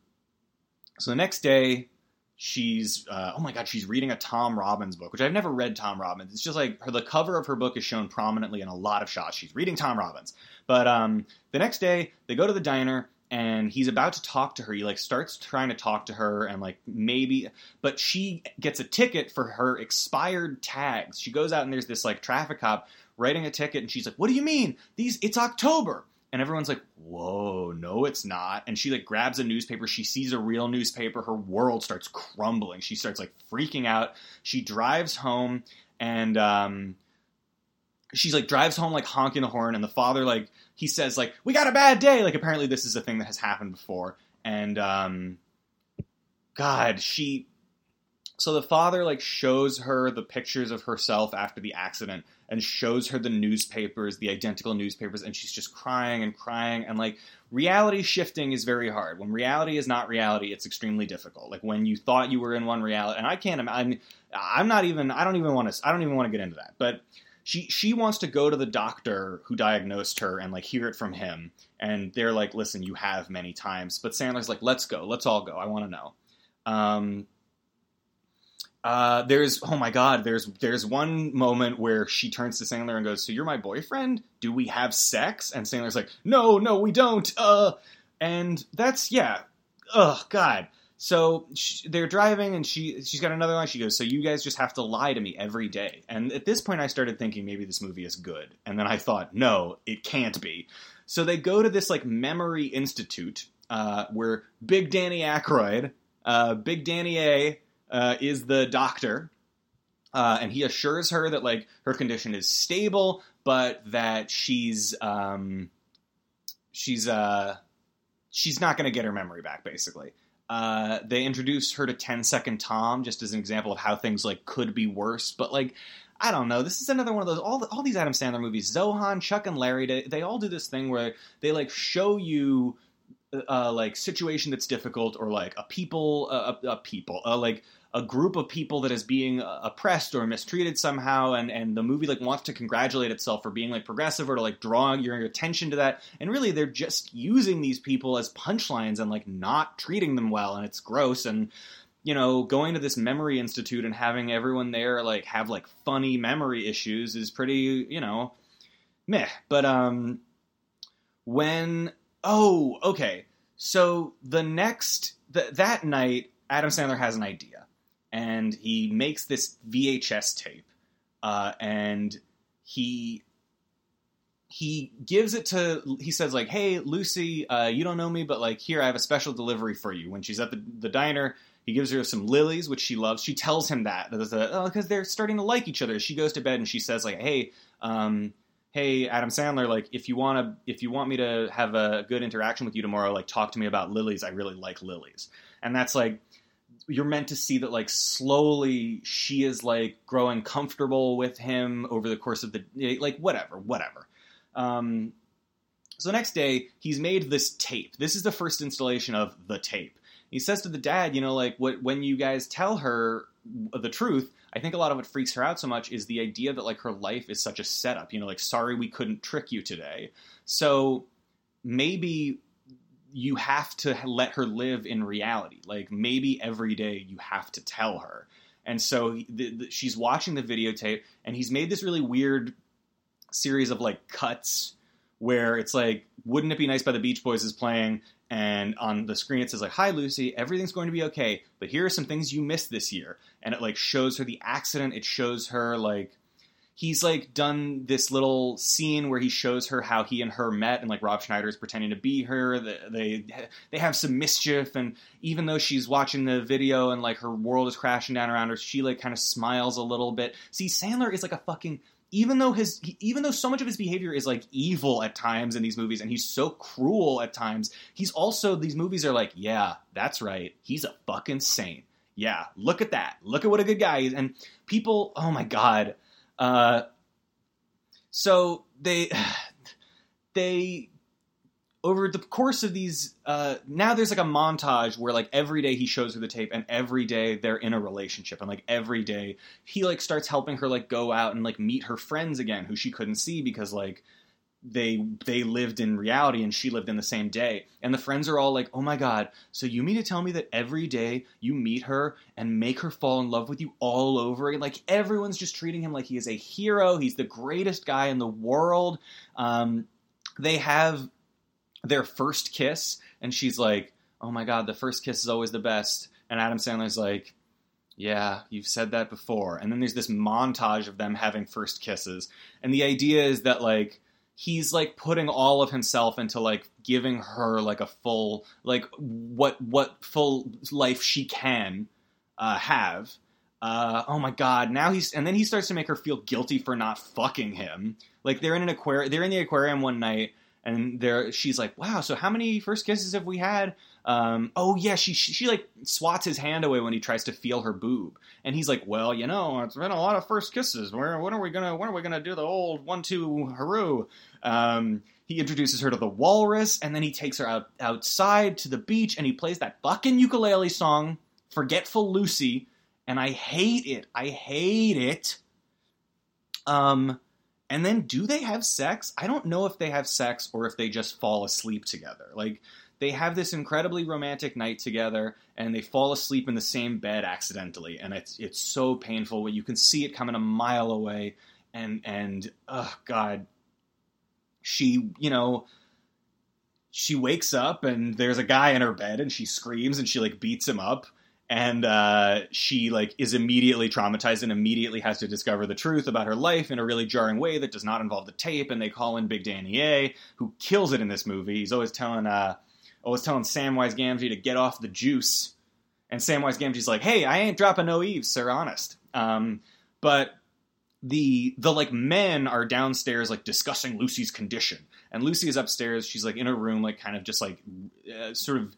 so the next day, she's uh, oh my god, she's reading a Tom Robbins book, which I've never read Tom Robbins. It's just like her the cover of her book is shown prominently in a lot of shots. She's reading Tom Robbins. But um, the next day, they go to the diner and he's about to talk to her. He like starts trying to talk to her and like maybe, but she gets a ticket for her expired tags. She goes out and there's this like traffic cop writing a ticket and she's like, "What do you mean? These it's October." And everyone's like, "Whoa, no it's not." And she like grabs a newspaper, she sees a real newspaper, her world starts crumbling. She starts like freaking out. She drives home and um she's like drives home like honking the horn and the father like he says like, "We got a bad day." Like apparently this is a thing that has happened before. And um God, she so the father like shows her the pictures of herself after the accident and shows her the newspapers, the identical newspapers, and she's just crying and crying and like reality shifting is very hard. When reality is not reality, it's extremely difficult. Like when you thought you were in one reality, and I can't imagine. I'm not even. I don't even want to. I don't even want to get into that. But she she wants to go to the doctor who diagnosed her and like hear it from him. And they're like, "Listen, you have many times." But Sandler's like, "Let's go. Let's all go. I want to know." Um, uh, there's oh my god, there's there's one moment where she turns to Sandler and goes, "So you're my boyfriend? Do we have sex?" And Sandler's like, "No, no, we don't." Uh, and that's yeah, oh god. So she, they're driving, and she she's got another line. She goes, "So you guys just have to lie to me every day." And at this point, I started thinking maybe this movie is good, and then I thought, no, it can't be. So they go to this like memory institute uh, where Big Danny Aykroyd, uh, Big Danny A uh, is the doctor, uh, and he assures her that like her condition is stable, but that she's um, she's uh, she's not going to get her memory back. Basically, uh, they introduce her to 10 Second Tom just as an example of how things like could be worse, but like. I don't know. This is another one of those. All the, all these Adam Sandler movies, Zohan, Chuck, and Larry, they, they all do this thing where they like show you uh, like situation that's difficult or like a people uh, a, a people uh, like a group of people that is being uh, oppressed or mistreated somehow and and the movie like wants to congratulate itself for being like progressive or to like draw your attention to that. And really they're just using these people as punchlines and like not treating them well and it's gross. And you know going to this memory institute and having everyone there like have like funny memory issues is pretty you know meh. But um when oh okay. So the next th- that night adam sandler has an idea and he makes this VHS tape, uh, and he he gives it to he says like hey lucy uh, you don't know me but like here i have a special delivery for you. When she's at the, the diner he gives her some lilies which she loves. She tells him that because oh, they're starting to like each other. She goes to bed and she says like hey um, hey adam sandler like if you want to if you want me to have a good interaction with you tomorrow like talk to me about lilies. I really like lilies. And that's like you're meant to see that like slowly she is like growing comfortable with him over the course of the like whatever whatever. Um, so next day he's made this tape. This is the first installation of the tape. He says to the dad you know like what when you guys tell her the truth i think a lot of what freaks her out so much is the idea that like her life is such a setup. You know like sorry we couldn't trick you today. So maybe you have to let her live in reality. Like maybe every day you have to tell her. And so the, the, she's watching the videotape, and he's made this really weird series of like cuts where it's like, "Wouldn't it be nice?" by the Beach Boys is playing, and on the screen it says like, "Hi Lucy, everything's going to be okay, but here are some things you missed this year." And it like shows her the accident. It shows her like he's like done this little scene where he shows her how he and her met and like Rob Schneider is pretending to be her. They they have some mischief and even though she's watching the video and like her world is crashing down around her she like kind of smiles a little bit. See Sandler is like a fucking even though his even though so much of his behavior is like evil at times in these movies and he's so cruel at times he's also these movies are like yeah that's right. He's a fucking saint. Yeah look at that. Look at what a good guy is. And people oh my god uh, so they they over the course of these uh, now there's like a montage where like every day he shows her the tape and every day they're in a relationship and like every day he like starts helping her like go out and like meet her friends again who she couldn't see because like they they lived in reality and she lived in the same day. And the friends are all like oh my god so you mean to tell me that every day you meet her and make her fall in love with you all over again? Like everyone's just treating him like he is a hero. He's the greatest guy in the world. Um, they have their first kiss and she's like oh my god the first kiss is always the best. And adam sandler's like yeah, you've said that before. And then there's this montage of them having first kisses. And the idea is that, like, he's like putting all of himself into like giving her like a full like what what full life she can uh, have. Uh, oh my god! Now he's and then he starts to make her feel guilty for not fucking him. Like they're in an aquarium, they're in the aquarium one night, and there she's like, "Wow, so how many first kisses have we had?" Um, oh yeah, she, she she like swats his hand away when he tries to feel her boob, and he's like, "Well, you know, it's been a lot of first kisses. Where when are we gonna when are we gonna do the old one two haru?" Um, he introduces her to the walrus, and then he takes her out outside to the beach, and he plays that fucking ukulele song, "Forgetful Lucy," and I hate it. I hate it. Um, and then do they have sex? I don't know if they have sex or if they just fall asleep together. Like they have this incredibly romantic night together and they fall asleep in the same bed accidentally and it's it's so painful you can see it coming a mile away and and oh god she you know she wakes up and there's a guy in her bed and she screams and she like beats him up and uh, she like is immediately traumatized and immediately has to discover the truth about her life in a really jarring way that does not involve the tape and they call in big danny a who kills it in this movie he's always telling uh, I was telling Samwise Gamgee to get off the juice, and Samwise Gamgee's like, "Hey, I ain't dropping no eaves, sir, honest." Um, but the the like men are downstairs like discussing Lucy's condition, and Lucy is upstairs. She's like in her room, like kind of just like uh, sort of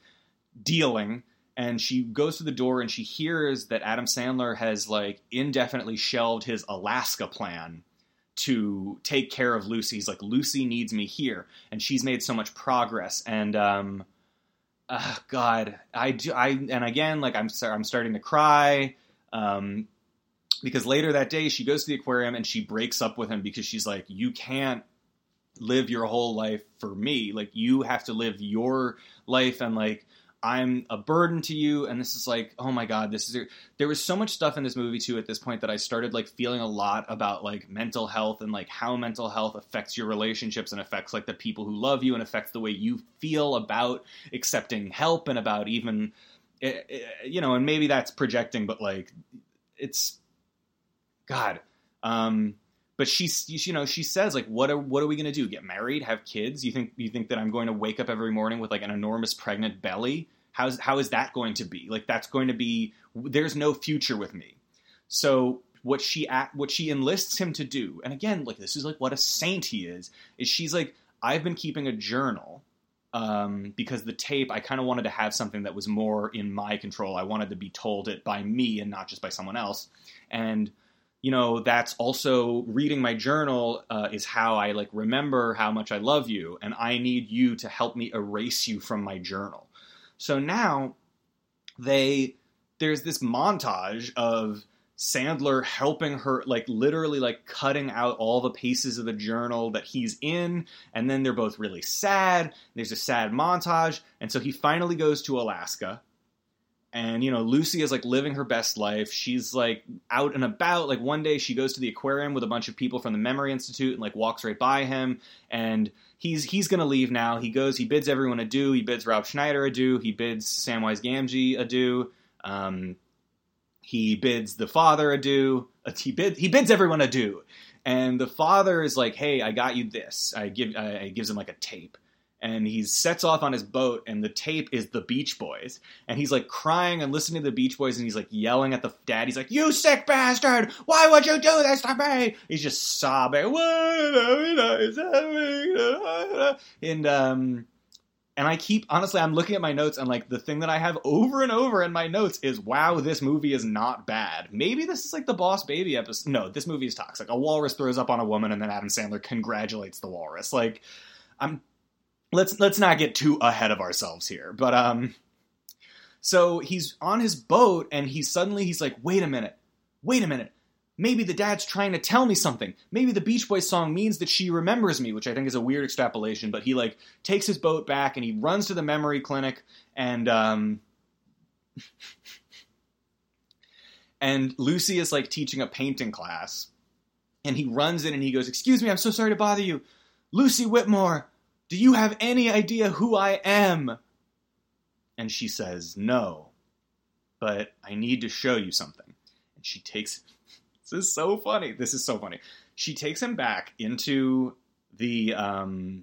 dealing. And she goes to the door and she hears that Adam Sandler has like indefinitely shelved his Alaska plan to take care of Lucy. He's like Lucy needs me here, and she's made so much progress. And um, uh, God, I do. I and again, like I'm I'm starting to cry. Um, because later that day she goes to the aquarium and she breaks up with him because she's like, you can't live your whole life for me. Like you have to live your life and like I'm a burden to you. And this is like, oh my God, this is. There was so much stuff in this movie too at this point that I started like feeling a lot about like mental health and like how mental health affects your relationships and affects like the people who love you and affects the way you feel about accepting help and about even, eh, eh, you know, and maybe that's projecting, but like it's, God. Um, but she's you know she says like what are what are we going to do? Get married? Have kids? You think you think that i'm going to wake up every morning with like an enormous pregnant belly? How's how is that going to be? Like that's going to be there's no future with me. So what she what she enlists him to do and again like this is like what a saint he is is she's like i've been keeping a journal um, because the tape i kind of wanted to have something that was more in my control. I wanted to be told it by me and not just by someone else. And you know that's also reading my journal uh, is how i like remember how much i love you and i need you to help me erase you from my journal so now they there's this montage of Sandler helping her, like literally like cutting out all the pieces of the journal that he's in, and then they're both really sad. There's a sad montage, and so he finally goes to Alaska, and you know lucy is like living her best life. She's like out and about. Like one day she goes to the aquarium with a bunch of people from the memory institute and like walks right by him. And he's he's gonna leave now. He goes he bids everyone adieu. He bids rob schneider adieu. He bids samwise gamgee adieu. Um, he bids the father adieu. Uh, he, bid, he bids everyone adieu. And the father is like hey i got you this. I give i, I gives him like a tape and he sets off on his boat and the tape is the beach boys and he's like crying and listening to the beach boys and he's like yelling at the dad he's like you sick bastard why would you do this to me he's just sobbing and um and I keep honestly, I'm looking at my notes and like the thing that I have over and over in my notes is, "Wow, this movie is not bad." Maybe this is like the Boss Baby episode. No, this movie is toxic. A walrus throws up on a woman, and then Adam Sandler congratulates the walrus. Like, I'm let's let's not get too ahead of ourselves here. But um so he's on his boat and he suddenly he's like, "Wait a minute. Wait a minute. Maybe the dad's trying to tell me something. Maybe the Beach Boys song means that she remembers me, which I think is a weird extrapolation, but he like takes his boat back and he runs to the memory clinic and um and Lucy is like teaching a painting class. And he runs in and he goes, "Excuse me, I'm so sorry to bother you. Lucy Whitmore, do you have any idea who I am? And she says, No, but I need to show you something. And she takes. This is so funny. This is so funny. She takes him back into the um,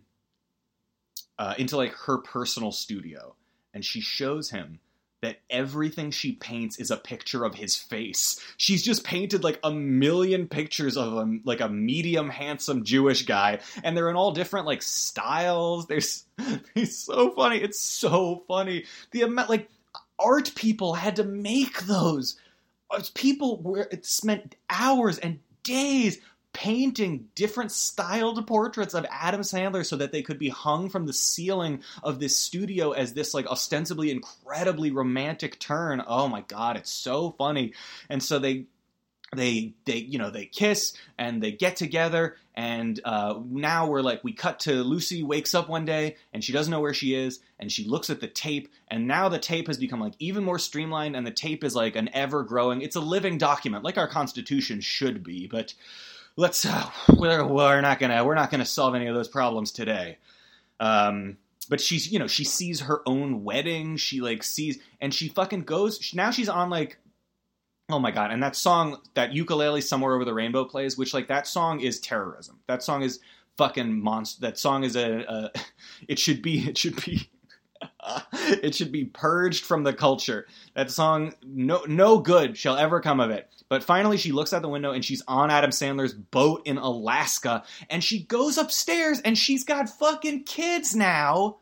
uh, into like her personal studio, and she shows him that everything she paints is a picture of his face. She's just painted like a million pictures of a like a medium handsome Jewish guy and they're in all different like styles. There's it's so funny. It's so funny. The amount like art people had to make those. People were it spent hours and days painting different styled portraits of Adam Sandler so that they could be hung from the ceiling of this studio as this like ostensibly incredibly romantic turn. Oh my god, it's so funny. And so they they they you know they kiss and they get together and uh, now we're like we cut to lucy wakes up one day and she doesn't know where she is and she looks at the tape and now the tape has become like even more streamlined and the tape is like an ever growing it's a living document like our constitution should be but let's uh, we're, we're not gonna we're not gonna solve any of those problems today um but she's you know she sees her own wedding she like sees and she fucking goes now she's on like oh my god and that song that ukulele somewhere over the rainbow plays which like that song is terrorism that song is fucking monster that song is a, a it should be it should be it should be purged from the culture. That song, no, no good shall ever come of it. But finally, she looks out the window and she's on Adam Sandler's boat in Alaska, and she goes upstairs and she's got fucking kids now,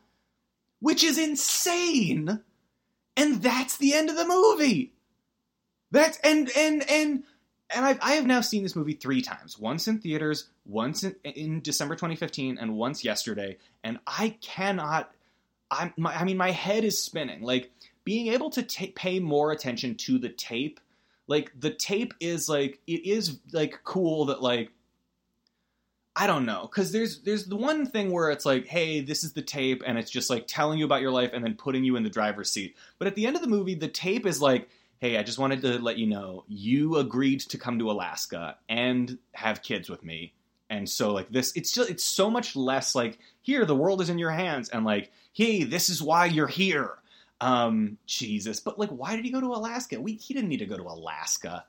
which is insane. And that's the end of the movie. That's and and and and I, I have now seen this movie three times. Once in theaters, once in, in December 2015, and once yesterday. And I cannot I'm, my, I mean, my head is spinning. Like being able to t- pay more attention to the tape. Like the tape is like it is like cool that like I don't know. Because there's there's the one thing where it's like hey this is the tape and it's just like telling you about your life and then putting you in the driver's seat. But at the end of the movie, the tape is like hey I just wanted to let you know you agreed to come to Alaska and have kids with me. And so like this it's just it's so much less like here the world is in your hands and like hey this is why you're here um jesus but like why did he go to alaska we he didn't need to go to alaska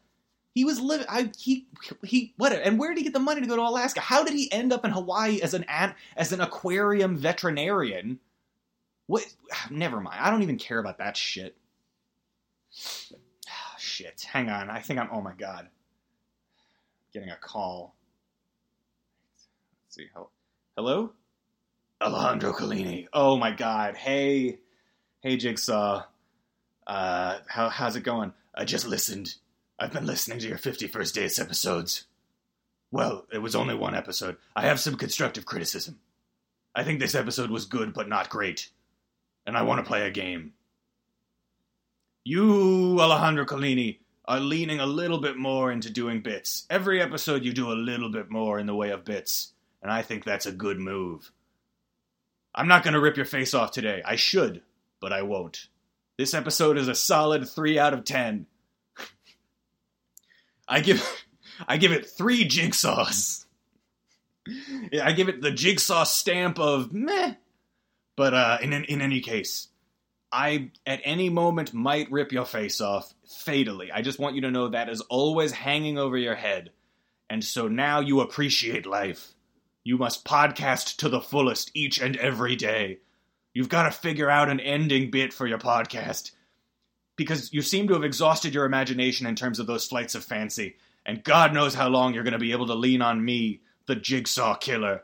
he was living i he he what and where did he get the money to go to alaska how did he end up in hawaii as an as an aquarium veterinarian what never mind i don't even care about that shit Oh, shit hang on i think i'm oh my god getting a call Let's see. Hello? Alejandro Collini. Oh my god. Hey. Hey, Jigsaw. Uh, how, how's it going? I just listened. I've been listening to your 51st Days episodes. Well, it was only one episode. I have some constructive criticism. I think this episode was good but not great. And I want to play a game. You, Alejandro Collini, are leaning a little bit more into doing bits. Every episode you do a little bit more in the way of bits and I think that's a good move. I'm not going to rip your face off today. I should, but I won't. This episode is a solid 3 out of 10. I give I give it 3 jigsaws. yeah, I give it the jigsaw stamp of meh. But uh, in in any case, I at any moment might rip your face off fatally. I just want you to know that is always hanging over your head. And so now you appreciate life. You must podcast to the fullest each and every day. You've got to figure out an ending bit for your podcast. Because you seem to have exhausted your imagination in terms of those flights of fancy, and God knows how long you're going to be able to lean on me, the Jigsaw Killer.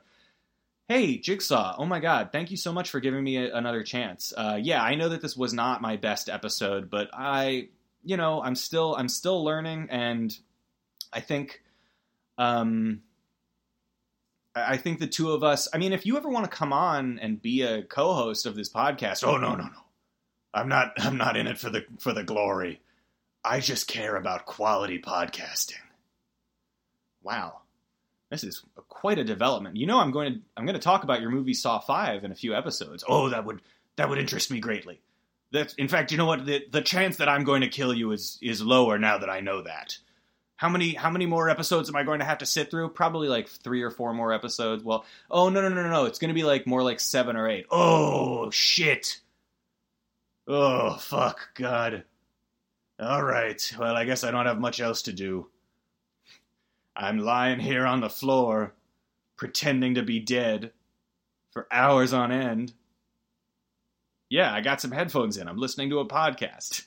Hey, Jigsaw. Oh my god, thank you so much for giving me a, another chance. Uh, yeah, I know that this was not my best episode, but I, you know, I'm still I'm still learning and I think um I think the two of us. I mean, if you ever want to come on and be a co-host of this podcast, oh no, no, no, I'm not. I'm not in it for the for the glory. I just care about quality podcasting. Wow, this is quite a development. You know, I'm going to I'm going to talk about your movie Saw Five in a few episodes. Oh, that would that would interest me greatly. That, in fact, you know what? The the chance that I'm going to kill you is is lower now that I know that. How many how many more episodes am I going to have to sit through? Probably like three or four more episodes. Well, oh no no no no, no. it's going to be like more like seven or eight. Oh shit. Oh fuck God. All right. Well, I guess I don't have much else to do. I'm lying here on the floor, pretending to be dead, for hours on end. Yeah, I got some headphones in. I'm listening to a podcast.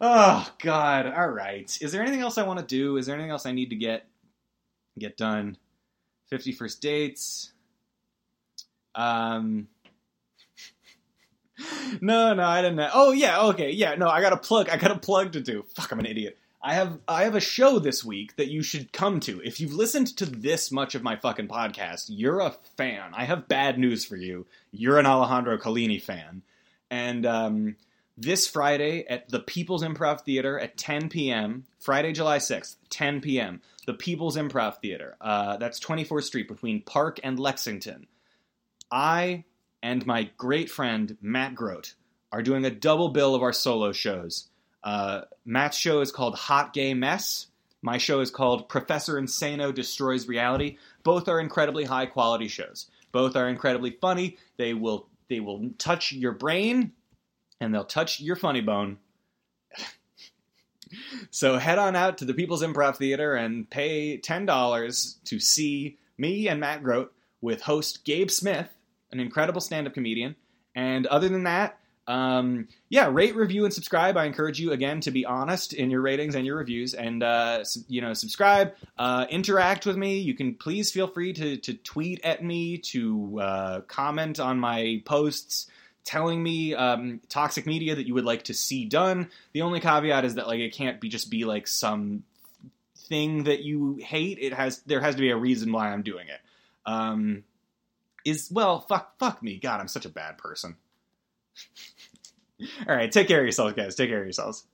Oh God! All right. Is there anything else I want to do? Is there anything else I need to get get done? Fifty first dates. Um. No, no, I didn't. Oh yeah, okay, yeah. No, I got a plug. I got a plug to do. Fuck, I'm an idiot. I have I have a show this week that you should come to. If you've listened to this much of my fucking podcast, you're a fan. I have bad news for you. You're an Alejandro Collini fan, and um, this Friday at the People's Improv Theater at 10 p.m. Friday, July 6th, 10 p.m. The People's Improv Theater. Uh, that's 24th Street between Park and Lexington. I and my great friend Matt Grote are doing a double bill of our solo shows. Uh, Matt's show is called Hot Gay Mess. My show is called Professor Insano Destroys Reality. Both are incredibly high quality shows. Both are incredibly funny. They will they will touch your brain and they'll touch your funny bone. so head on out to the People's Improv Theater and pay $10 to see me and Matt Grote with host Gabe Smith, an incredible stand-up comedian. And other than that, um, yeah, rate, review, and subscribe. I encourage you again to be honest in your ratings and your reviews, and uh, you know, subscribe, uh, interact with me. You can please feel free to to tweet at me, to uh, comment on my posts, telling me um, toxic media that you would like to see done. The only caveat is that like it can't be just be like some thing that you hate. It has there has to be a reason why I'm doing it. Um, is well, fuck, fuck me, God, I'm such a bad person. All right, take care of yourselves, guys. Take care of yourselves.